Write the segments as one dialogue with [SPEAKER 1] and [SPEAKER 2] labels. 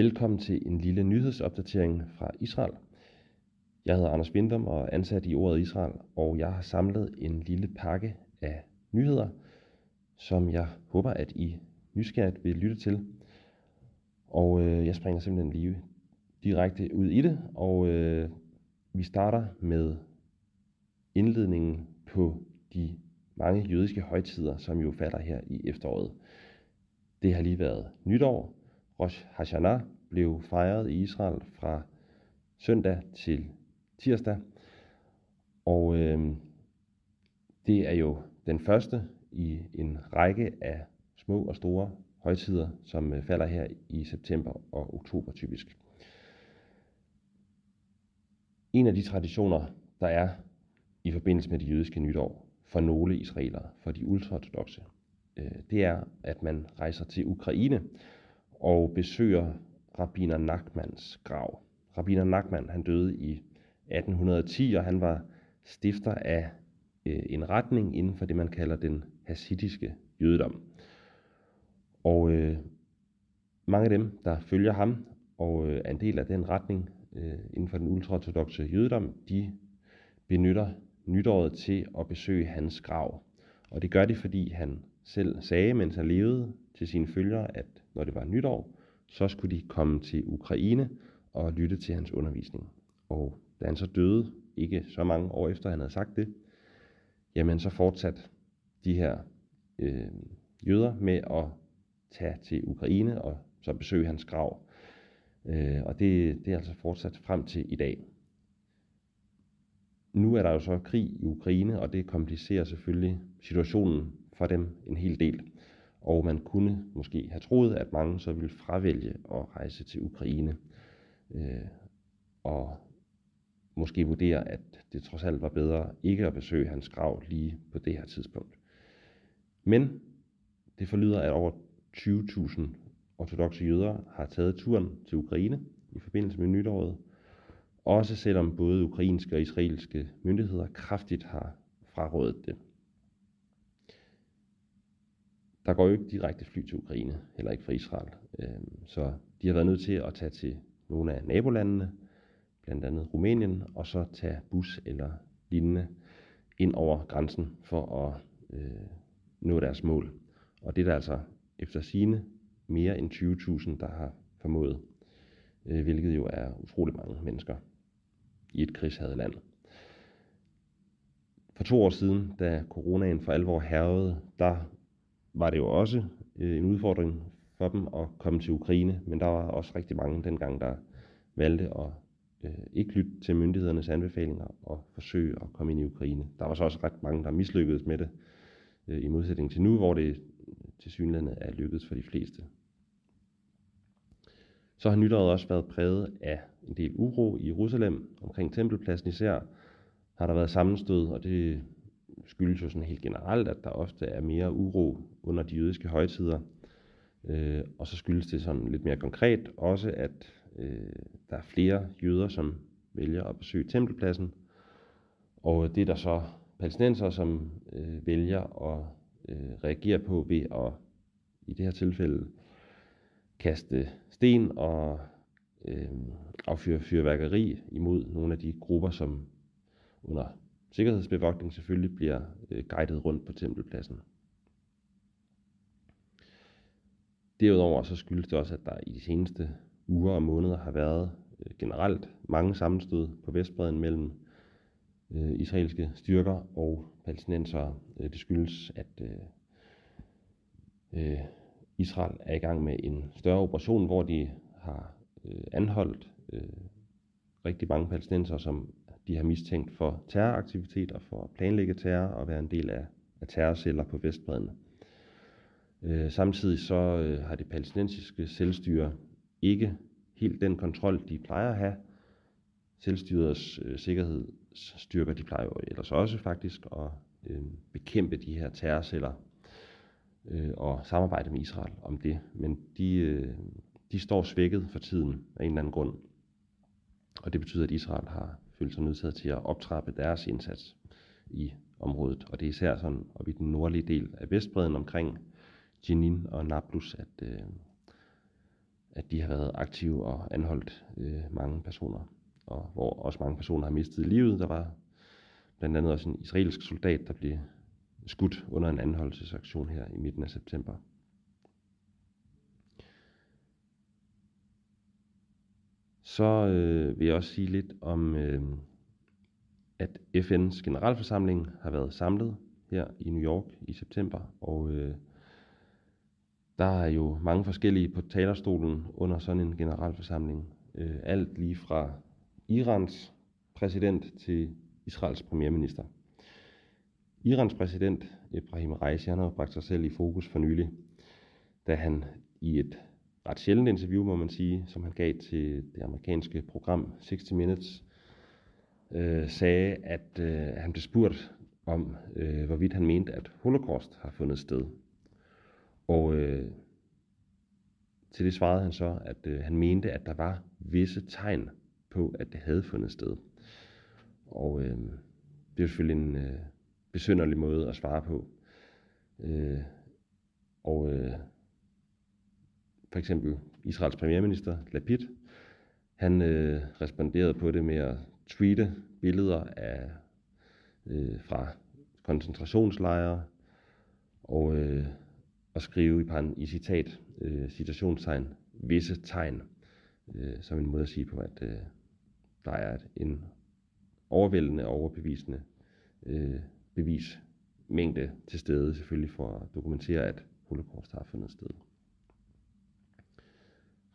[SPEAKER 1] Velkommen til en lille nyhedsopdatering fra Israel. Jeg hedder Anders Bindum og er ansat i Ordet Israel, og jeg har samlet en lille pakke af nyheder, som jeg håber, at I nysgerrigt vil lytte til. Og øh, jeg springer simpelthen lige direkte ud i det, og øh, vi starter med indledningen på de mange jødiske højtider, som jo falder her i efteråret. Det har lige været nytår. Rosh Hashanah blev fejret i Israel fra søndag til tirsdag. Og øh, det er jo den første i en række af små og store højtider, som øh, falder her i september og oktober typisk. En af de traditioner, der er i forbindelse med det jødiske nytår for nogle israelere, for de ultraortodoxe, øh, det er, at man rejser til Ukraine og besøger Rabiner Nachmans grav. Rabiner Nachman han døde i 1810, og han var stifter af øh, en retning inden for det, man kalder den hasidiske jødedom. Og øh, mange af dem, der følger ham og øh, er en del af den retning øh, inden for den ultraortodoxe jødedom, de benytter nytåret til at besøge hans grav. Og det gør de, fordi han selv sagde, mens han levede til sine følgere, at når det var nytår, så skulle de komme til Ukraine og lytte til hans undervisning. Og da han så døde, ikke så mange år efter han havde sagt det, jamen så fortsatte de her øh, jøder med at tage til Ukraine og så besøge hans grav. Øh, og det, det er altså fortsat frem til i dag. Nu er der jo så krig i Ukraine, og det komplicerer selvfølgelig situationen for dem en hel del. Og man kunne måske have troet, at mange så ville fravælge at rejse til Ukraine. Øh, og måske vurdere, at det trods alt var bedre ikke at besøge hans grav lige på det her tidspunkt. Men det forlyder, at over 20.000 ortodoxe jøder har taget turen til Ukraine i forbindelse med nytåret, også selvom både ukrainske og israelske myndigheder kraftigt har frarådet det. Der går jo ikke direkte fly til Ukraine, heller ikke fra Israel. Øh, så de har været nødt til at tage til nogle af nabolandene, blandt andet Rumænien, og så tage bus eller lignende ind over grænsen for at øh, nå deres mål. Og det er der altså efter sine mere end 20.000, der har formået, øh, hvilket jo er utrolig mange mennesker i et krigshavet land. For to år siden, da coronaen for alvor hervede, der var det jo også øh, en udfordring for dem at komme til Ukraine, men der var også rigtig mange dengang, der valgte at øh, ikke lytte til myndighedernes anbefalinger og forsøge at komme ind i Ukraine. Der var så også ret mange, der mislykkedes med det, øh, i modsætning til nu, hvor det til synligheden er lykkedes for de fleste. Så har nytåret også været præget af en del uro i Jerusalem. Omkring tempelpladsen især har der været sammenstød, og det skyldes jo sådan helt generelt, at der ofte er mere uro under de jødiske højtider. Øh, og så skyldes det sådan lidt mere konkret også, at øh, der er flere jøder, som vælger at besøge tempelpladsen. Og det er der så palæstinenser, som øh, vælger at øh, reagere på ved at, i det her tilfælde, kaste sten og øh, affyre fyrværkeri imod nogle af de grupper, som under sikkerhedsbevogtning selvfølgelig bliver øh, guidet rundt på tempelpladsen. Derudover så skyldes det også, at der i de seneste uger og måneder har været øh, generelt mange sammenstød på Vestbreden mellem øh, israelske styrker og palæstinensere. Øh, det skyldes, at øh, øh, Israel er i gang med en større operation, hvor de har øh, anholdt øh, rigtig mange palæstinenser, som de har mistænkt for terroraktiviteter, for at planlægge terror og være en del af, af terrorceller på Vestbredden. Øh, samtidig så øh, har det palæstinensiske selvstyre ikke helt den kontrol, de plejer at have. Selvstyrets øh, sikkerhedsstyrker, de plejer jo ellers også faktisk at øh, bekæmpe de her terrorceller øh, og samarbejde med Israel om det. Men de, øh, de står svækket for tiden af en eller anden grund. Og det betyder, at Israel har følte sig nødsaget til at optrappe deres indsats i området. Og det er især sådan op i den nordlige del af Vestbreden omkring Jenin og Nablus, at, øh, at de har været aktive og anholdt øh, mange personer, og hvor også mange personer har mistet livet. Der var blandt andet også en israelsk soldat, der blev skudt under en anholdelsesaktion her i midten af september. Så øh, vil jeg også sige lidt om, øh, at FN's generalforsamling har været samlet her i New York i september, og øh, der er jo mange forskellige på talerstolen under sådan en generalforsamling. Øh, alt lige fra Irans præsident til Israels premierminister. Irans præsident Ibrahim Raisi han har bragt sig selv i fokus for nylig, da han i et ret sjældent interview, må man sige, som han gav til det amerikanske program 60 Minutes, øh, sagde, at øh, han blev spurgt om, øh, hvorvidt han mente, at holocaust har fundet sted. Og øh, til det svarede han så, at øh, han mente, at der var visse tegn på, at det havde fundet sted. Og øh, det er selvfølgelig en øh, besynderlig måde at svare på. Øh, og øh, for eksempel Israels premierminister Lapid, han øh, responderede på det med at tweete billeder af øh, fra koncentrationslejre og, øh, og skrive i, pan, i citat, øh, citationstegn, visse tegn, øh, som en måde at sige på, at øh, der er en overvældende og overbevisende øh, bevismængde til stede, selvfølgelig for at dokumentere, at holocaust har fundet sted.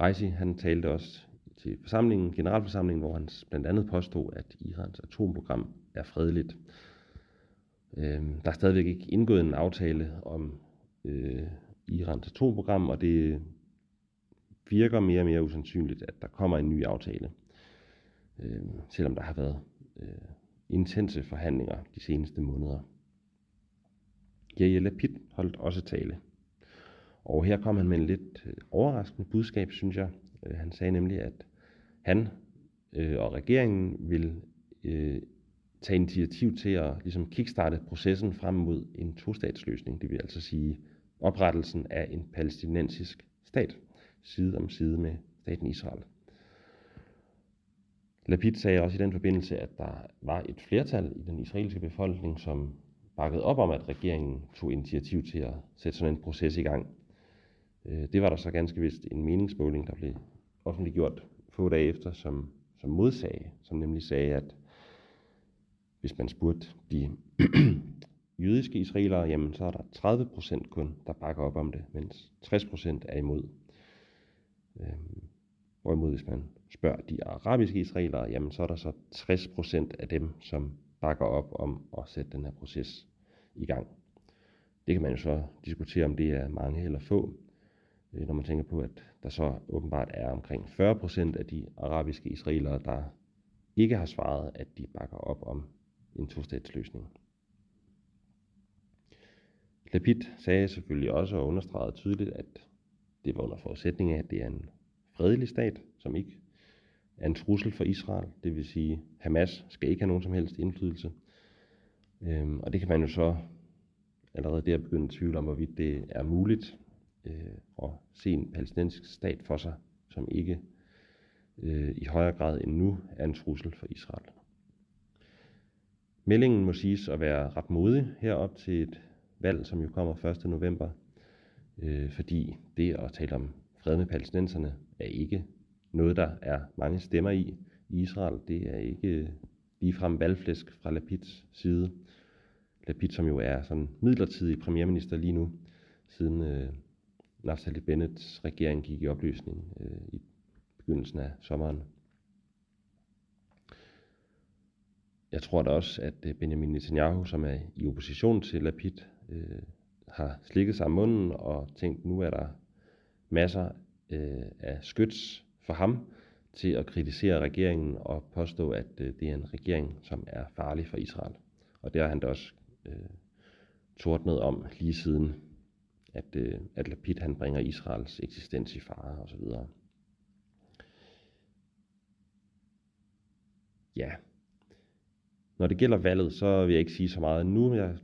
[SPEAKER 1] Reisi, han talte også til forsamlingen, generalforsamlingen, hvor han blandt andet påstod, at Irans atomprogram er fredeligt. Øh, der er stadigvæk ikke indgået en aftale om øh, Irans atomprogram, og det virker mere og mere usandsynligt, at der kommer en ny aftale. Øh, selvom der har været øh, intense forhandlinger de seneste måneder. Yair Lapid holdt også tale. Og her kom han med en lidt øh, overraskende budskab, synes jeg. Øh, han sagde nemlig, at han øh, og regeringen vil øh, tage initiativ til at ligesom kickstarte processen frem mod en tostatsløsning. Det vil altså sige oprettelsen af en palæstinensisk stat, side om side med staten Israel. Lapid sagde også i den forbindelse, at der var et flertal i den israelske befolkning, som bakkede op om, at regeringen tog initiativ til at sætte sådan en proces i gang. Øh, det var der så ganske vist en meningsmåling, der blev offentliggjort få dage efter, som, som modsagde, som nemlig sagde, at hvis man spurgte de jødiske israelere, jamen så er der 30 procent kun, der bakker op om det, mens 60 procent er imod. Øhm, hvorimod hvis man spørger de arabiske israelere, jamen så er der så 60 procent af dem, som bakker op om at sætte den her proces i gang. Det kan man jo så diskutere, om det er mange eller få, Øh, når man tænker på, at der så åbenbart er omkring 40 procent af de arabiske israelere, der ikke har svaret, at de bakker op om en tostatsløsning. Lapid sagde selvfølgelig også og understregede tydeligt, at det var under forudsætning af, at det er en fredelig stat, som ikke er en trussel for Israel. Det vil sige, Hamas skal ikke have nogen som helst indflydelse. Øhm, og det kan man jo så allerede der begynde at tvivle om, hvorvidt det er muligt øh, og se en palæstinensisk stat for sig, som ikke øh, i højere grad end nu er en trussel for Israel. Meldingen må siges at være ret modig herop til et valg, som jo kommer 1. november, øh, fordi det at tale om fred med palæstinenserne er ikke noget, der er mange stemmer i i Israel. Det er ikke øh, ligefrem valgflæsk fra Lapids side. Lapid, som jo er sådan midlertidig premierminister lige nu, siden øh, Naftali Bennets regering gik i opløsning øh, i begyndelsen af sommeren. Jeg tror da også, at øh, Benjamin Netanyahu, som er i opposition til Lapid, øh, har slikket sig om munden og tænkt, nu er der masser øh, af skyts for ham til at kritisere regeringen og påstå, at øh, det er en regering, som er farlig for Israel. Og det har han da også øh, tordnet om lige siden, at, øh, at Lapid han bringer Israels eksistens i fare osv. Ja, når det gælder valget, så vil jeg ikke sige så meget nu. men Jeg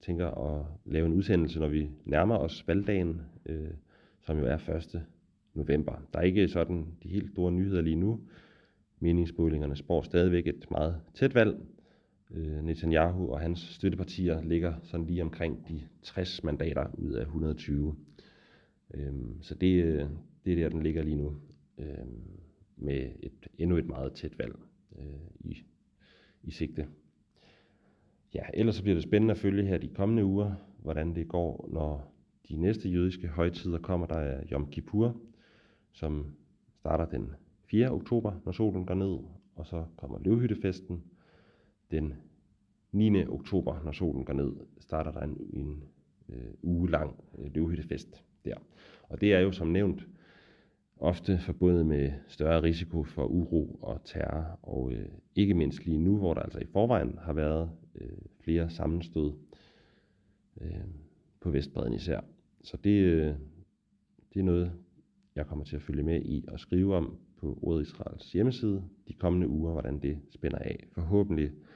[SPEAKER 1] tænker at lave en udsendelse, når vi nærmer os valgdagen, øh, som jo er 1. november. Der er ikke sådan de helt store nyheder lige nu. Meningsmålingerne spår stadigvæk et meget tæt valg. Øh, Netanyahu og hans støttepartier ligger sådan lige omkring de 60 mandater ud af 120. Øhm, så det, øh, det er der, den ligger lige nu, øhm, med et, endnu et meget tæt valg øh, i, i sigte. Ja, ellers så bliver det spændende at følge her de kommende uger, hvordan det går, når de næste jødiske højtider kommer. Der er Yom Kippur, som starter den 4. oktober, når solen går ned, og så kommer løvhyttefesten den 9. oktober, når solen går ned, starter der en, en øh, uge lang øh, løvhyttefest der. Og det er jo som nævnt ofte forbundet med større risiko for uro og terror, og øh, ikke mindst lige nu, hvor der altså i forvejen har været øh, flere sammenstød øh, på Vestbreden især. Så det, øh, det er noget, jeg kommer til at følge med i og skrive om på Rådet Israels hjemmeside de kommende uger, hvordan det spænder af. Forhåbentlig øh,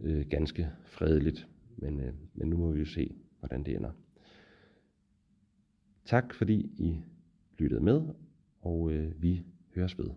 [SPEAKER 1] øh, ganske fredeligt, men, øh, men nu må vi jo se, hvordan det ender. Tak fordi I lyttede med, og øh, vi høres ved.